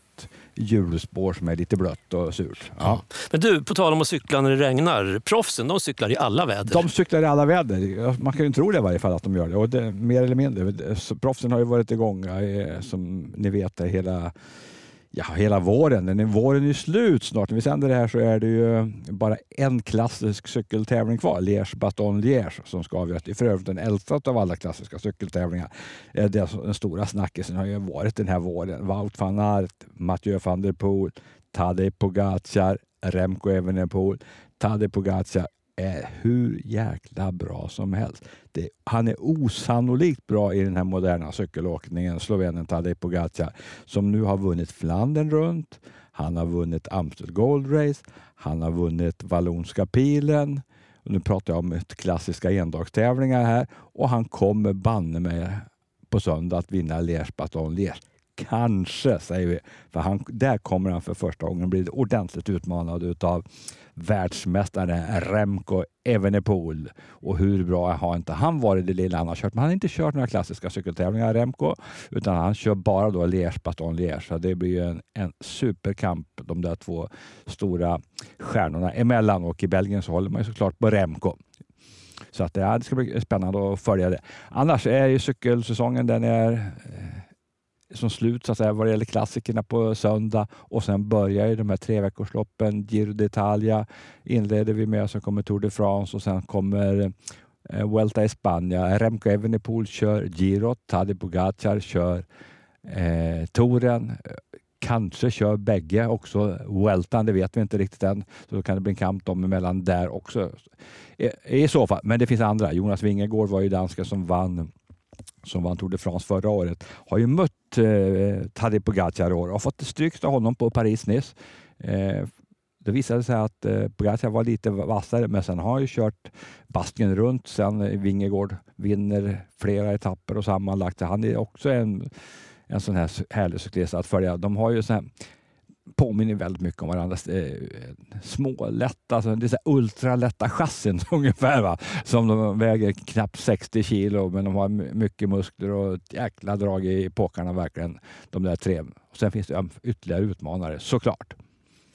hjulspår som är lite blött och surt. Ja. Men du, på tal om att cykla när det regnar. Proffsen, de cyklar i alla väder. De cyklar i alla väder. Man kan ju tro det i varje fall att de gör det. Och det mer eller mindre. Proffsen har ju varit igång, eh, som ni vet, hela, ja, hela våren. Men våren är ju slut snart. När vi sänder det här så är det ju eh, bara en klassisk cykeltävling kvar. Liège Baton Liège som ska avgöras. Det är för övrigt den äldsta av alla klassiska cykeltävlingar. Eh, det är alltså den stora snackisen har ju varit den här våren. Wout van Aert, Mathieu van der Poel, Tadej Pogacar, Remco Evenepoel. Tadej Pogacar är hur jäkla bra som helst. Det, han är osannolikt bra i den här moderna cykelåkningen, slovenen Tadej Pogacar, som nu har vunnit Flandern runt. Han har vunnit Amstel Gold Race. Han har vunnit Vallonska pilen. Nu pratar jag om klassiska endagstävlingar här och han kommer banne mig på söndag att vinna Liège Baton Liège. Kanske, säger vi. För han, där kommer han för första gången bli ordentligt utmanad utav världsmästaren Remco Evenepoel. Och hur bra har inte han varit det lilla han har kört? Men han har inte kört några klassiska cykeltävlingar, Remco, utan han kör bara då Liège Baton Liège. Så det blir ju en, en superkamp de där två stora stjärnorna emellan. Och i Belgien så håller man ju såklart på Remco. Så att, ja, det ska bli spännande att följa det. Annars är ju cykelsäsongen den är eh, som slut så att säga vad det gäller klassikerna på söndag och sen börjar ju de här tre veckorsloppen. Giro d'Italia inleder vi med, Sen kommer Tour de France och sen kommer eh, Vuelta i Spanien. Remco Evenepoel kör Giro, Tadej Pogacar kör eh, touren. Kanske kör bägge också Weltan, det vet vi inte riktigt än. Så då kan det bli en kamp dem emellan där också. I, I så fall, men det finns andra. Jonas Vingegård var ju danska som vann som vann Tour de France förra året, har ju mött eh, Tadej Pogacar i år och har fått stryk av honom på Paris-Nice. Eh, det visade sig att eh, Pogacar var lite vassare, men sen har han ju kört Basken runt sen Vingegård vinner flera etapper och sammanlagt. Han är också en, en sån här härlig cyklist att följa. De har ju sån här påminner väldigt mycket om varandra. Eh, små, lätta, alltså, det är så ultralätta chassin ungefär. Va? Som de väger knappt 60 kilo, men de har mycket muskler och ett jäkla drag i påkarna verkligen. De där tre. Och sen finns det ytterligare utmanare, såklart.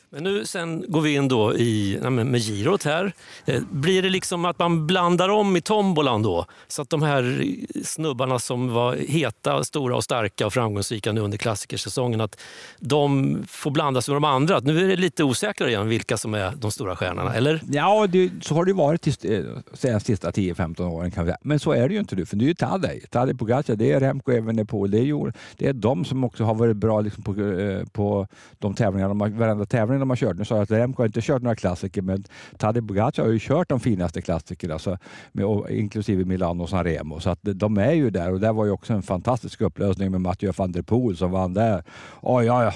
Men nu sen går vi in då i, med girot här. Eh, blir det liksom att man blandar om i tombolan då? Så att de här snubbarna som var heta, stora och starka och framgångsrika nu under klassikersäsongen, att de får blandas med de andra. Att Nu är det lite osäkrare igen vilka som är de stora stjärnorna, eller? Ja, det, så har det varit eh, de sista 10-15 åren. Kan vi säga. Men så är det ju inte nu, för det är ju Tadej. Tadej Pogacar, det är Remco Evenepoel, det är, det är de som också har varit bra liksom på, eh, på de tävlingarna, de har, varenda tävling de har kört. Nu sa jag att Remco har inte kört några klassiker, men Tadej Pogacar har ju kört de finaste klassikerna, alltså, med, och, inklusive Milano och San Remo. Så att de är ju där och det var ju också en fantastisk upplösning med Mathieu van der Poel som vann där. Oh, ja, ja.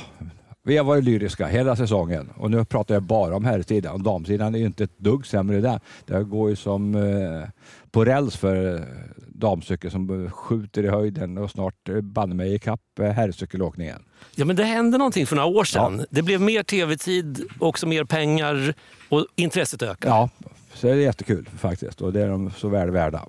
Vi har varit lyriska hela säsongen och nu pratar jag bara om herrsidan. Och damsidan är ju inte ett dugg sämre där. Det går ju som eh, på räls för eh, damcykel som skjuter i höjden och snart eh, banne mig ikapp eh, herrcykelåkningen. Ja, men det hände någonting för några år sedan. Det blev mer tv-tid, också mer pengar och intresset ökade. Ja, så det är jättekul faktiskt och det är de så väl värda.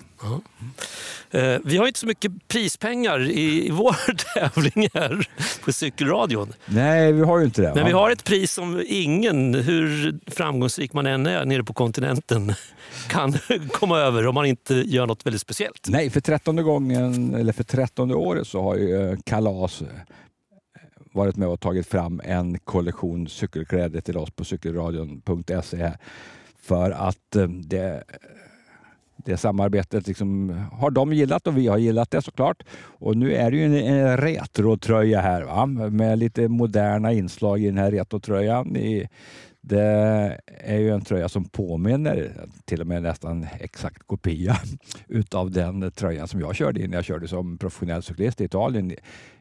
Eh, Vi har inte så mycket prispengar i i vår tävling här på cykelradion. Nej, vi har ju inte det. Men va? vi har ett pris som ingen, hur framgångsrik man än är nere på kontinenten, kan komma över om man inte gör något väldigt speciellt. Nej, för trettonde gången, eller för trettonde året så har ju eh, Kalas eh, varit med och tagit fram en kollektion cykelkläder till oss på cykelradion.se. För att eh, det, det samarbetet liksom, har de gillat och vi har gillat det såklart. Och nu är det ju en, en retrotröja här va? med lite moderna inslag i den här retrotröjan. I, det är ju en tröja som påminner, till och med nästan exakt kopia, utav den tröjan som jag körde in när jag körde som professionell cyklist i Italien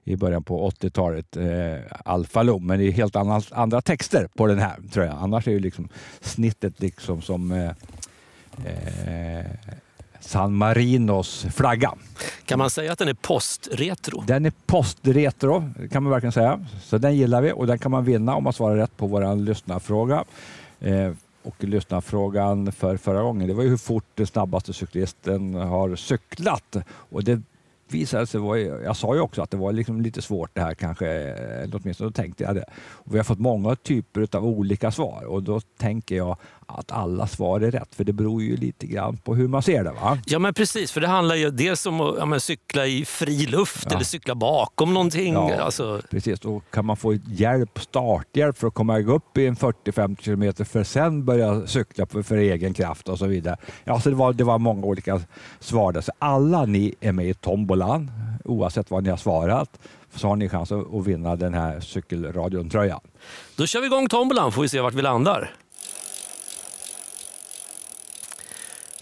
i- början på 80-talet. Eh, Alfa Lo, men det är helt andra, andra texter på den här tröjan. Annars är ju liksom snittet liksom som eh, eh, San Marinos flagga. Kan man säga att den är postretro? Den är postretro kan man verkligen säga. Så den gillar vi och den kan man vinna om man svarar rätt på vår lyssnarfråga. Eh, och lyssnarfrågan för förra gången, det var ju hur fort den snabbaste cyklisten har cyklat. Och det visade sig vara, jag sa ju också att det var liksom lite svårt det här kanske, eller åtminstone då tänkte jag det. Och vi har fått många typer av olika svar och då tänker jag att alla svar är rätt, för det beror ju lite grann på hur man ser det. va? Ja men precis, för det handlar ju dels om att ja, cykla i fri luft Ja. eller cykla bakom någonting. Ja. Alltså, Precis, då kan man få hjälp, starthjälp för att komma upp i en 40-50 kilometer för sen börja cykla för, för egen kraft och så vidare. Ja, så det, var, det var många olika svar där. Så alla ni är med i tombolan, oavsett vad ni har svarat, så har ni chans att, att vinna den här cykelradion-tröjan. då kör vi igång tombolan får vi se vart vi landar.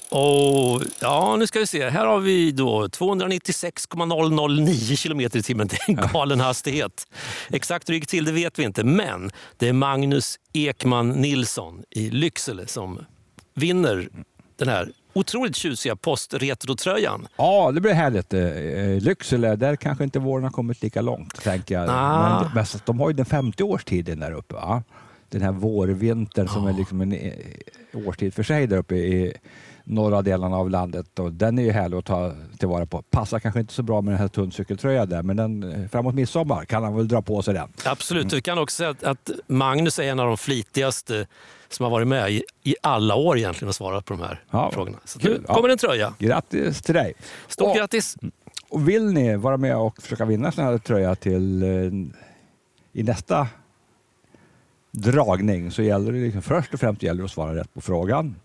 Och, ja, nu ska vi se. Här har vi då 296,009 kilometer i timmen. Det är en galen hastighet. Exakt hur det gick till det vet vi inte, men det är Magnus Ekman Nilsson i Lycksele som vinner den här otroligt tjusiga postretrotröjan. Ja, det blir härligt. Eh, Lycksele, där kanske inte våren har kommit lika långt, tänker jag. Ah. Men, men de har ju den 50-årstiden där uppe. Va? Den här vårvintern som är liksom en eh, årstid för sig där uppe i norra delarna av landet. Och den är ju härlig att ta tillvara på. Passar kanske inte så bra med den här tunn cykeltröja där, men den, eh, framåt midsommar kan han väl dra på sig den. Absolut. Vi kan också säga att, att Magnus är en av de flitigaste som har varit med i, i alla år egentligen och svarat på de här Ja, frågorna. Så kul. nu Ja. kommer en tröja. Grattis till dig! Stort Och- grattis! Och vill ni vara med och försöka vinna sån här tröja till eh, i nästa dragning så gäller det liksom, först och främst gäller det att svara rätt på frågan.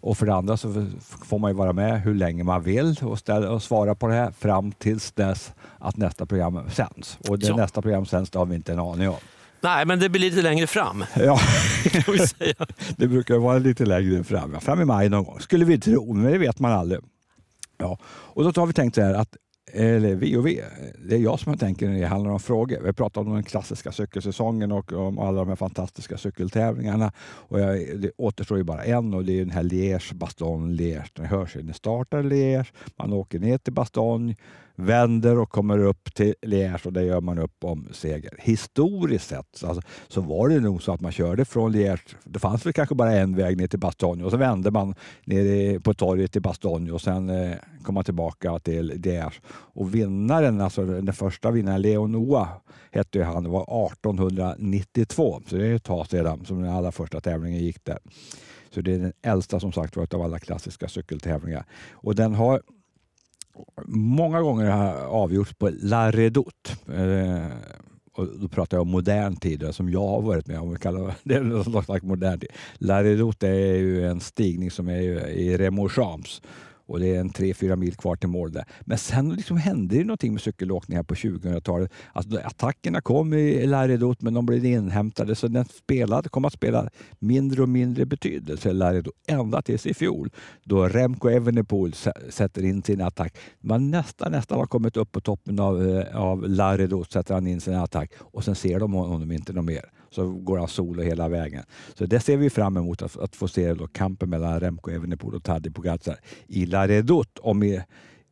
Och för det andra så får man ju vara med hur länge man vill och, ställa, och svara på det här fram tills dess att nästa program sänds. Och det Ja. nästa program sänds det har vi inte en aning om. Nej, men det blir lite längre fram. Ja, det brukar vara lite längre fram. Fram i maj någon gång, skulle vi tro, men det vet man aldrig. Ja, och då har vi tänkt så här att eller vi och vi, det är jag som tänker när det handlar om frågor. Vi pratar om den klassiska cykelsäsongen och om alla de här fantastiska cykeltävlingarna. Och jag, det återstår ju bara en och det är den här Liège, Bastogne, Liège. Den hörs ju. Ni startar Liège, man åker ner till Bastogne, vänder och kommer upp till Liège och där gör man upp om seger. Historiskt sett så, alltså, så var det nog så att man körde från Liège. Det fanns väl kanske bara en väg ner till Bastogne och så vände man ner på torget till Bastogne och sen eh, kom man tillbaka till Liège. Och vinnaren, alltså den första vinnaren, Leonoa hette han, det var 1892. Så det är ett tag sedan som den allra första tävlingen gick där. Så det är den äldsta som sagt var av alla klassiska cykeltävlingar. Och den har många gånger avgjorts på La Redoute. Eh, och då pratar jag om modern tid, som jag har varit med om. Vi kallar det är någon slags modern tid. La Redoute är ju en stigning som är i Remorchamps och det är en 3-4 mil kvar till mål där. Men sen liksom hände det någonting med cykelåkning här på 2000-talet. Alltså, attackerna kom i Laredot, men de blev inhämtade så den spelade, kom att spela mindre och mindre betydelse, Laredot. Ända tills i fjol då Remco Evenepoel sätter in sin attack. Man nästan, nästan har kommit upp på toppen av, eh, av Laredot sätter han in sin attack och sen ser de honom inte något mer. Så går han solo hela vägen. Så det ser vi fram emot att, att få se då, kampen mellan Remco Evenepoel och Tadej Pogacar i La Redoute. Om i,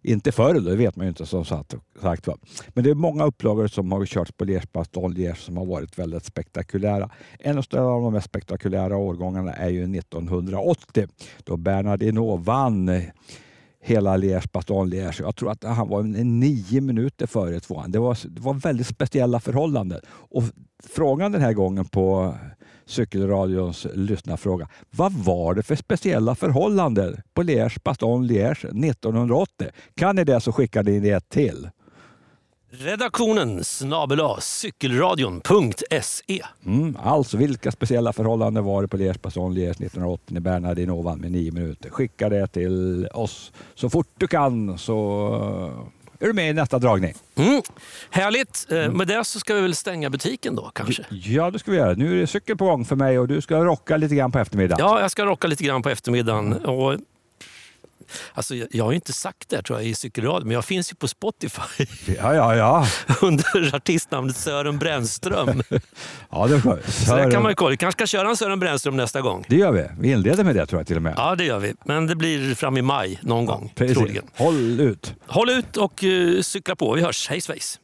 inte förr, det vet man ju inte som sagt, sagt var. Men det är många upplagor som har körts på Liège Bastogne Liège som har varit väldigt spektakulära. En av de mest spektakulära årgångarna är ju 1980 då Bernard Hinault vann hela Liège Bastogne Liège. Jag tror att han var nio minuter före tvåan. Det var, det var väldigt speciella förhållanden. Och frågan den här gången på cykelradions lyssnarfråga. Vad var det för speciella förhållanden på Liège Bastogne Liège 1980? Kan ni det så skickar ni ett till. Redaktionen snabel cykelradion.se. Mm, alltså vilka speciella förhållanden var det på Liège Bastogne Liège 1980 när Bernard Hinault vann med nio minuter? Skicka det till oss så fort du kan så är du med i nästa dragning. Mm. Härligt! Eh, Med det så ska vi väl stänga butiken då kanske? Ja, det ska vi göra. Nu är det cykel på gång för mig och du ska rocka lite grann på eftermiddagen. Ja, jag ska rocka lite grann på eftermiddagen. Och, alltså, jag jag har ju inte sagt det här, tror jag, i cykelradio, men jag finns ju på Spotify Ja, ja, ja. under artistnamnet Sören Brännström. ja det, ska. Så där kan man ju kolla. Vi kanske ska köra en Sören Brännström nästa gång. det gör vi. Vi inleder med det tror jag till och med. Ja, det gör vi. Men det blir fram i maj någon gång, Precis. troligen. Håll ut. Håll ut och uh, cykla på. Vi hörs. Hej svejs!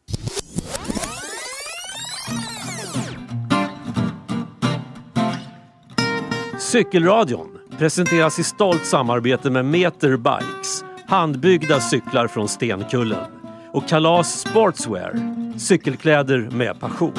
Cykelradion presenteras i stolt samarbete med Meter Bikes, handbyggda cyklar från Stenkullen och Kalas Sportswear, cykelkläder med passion.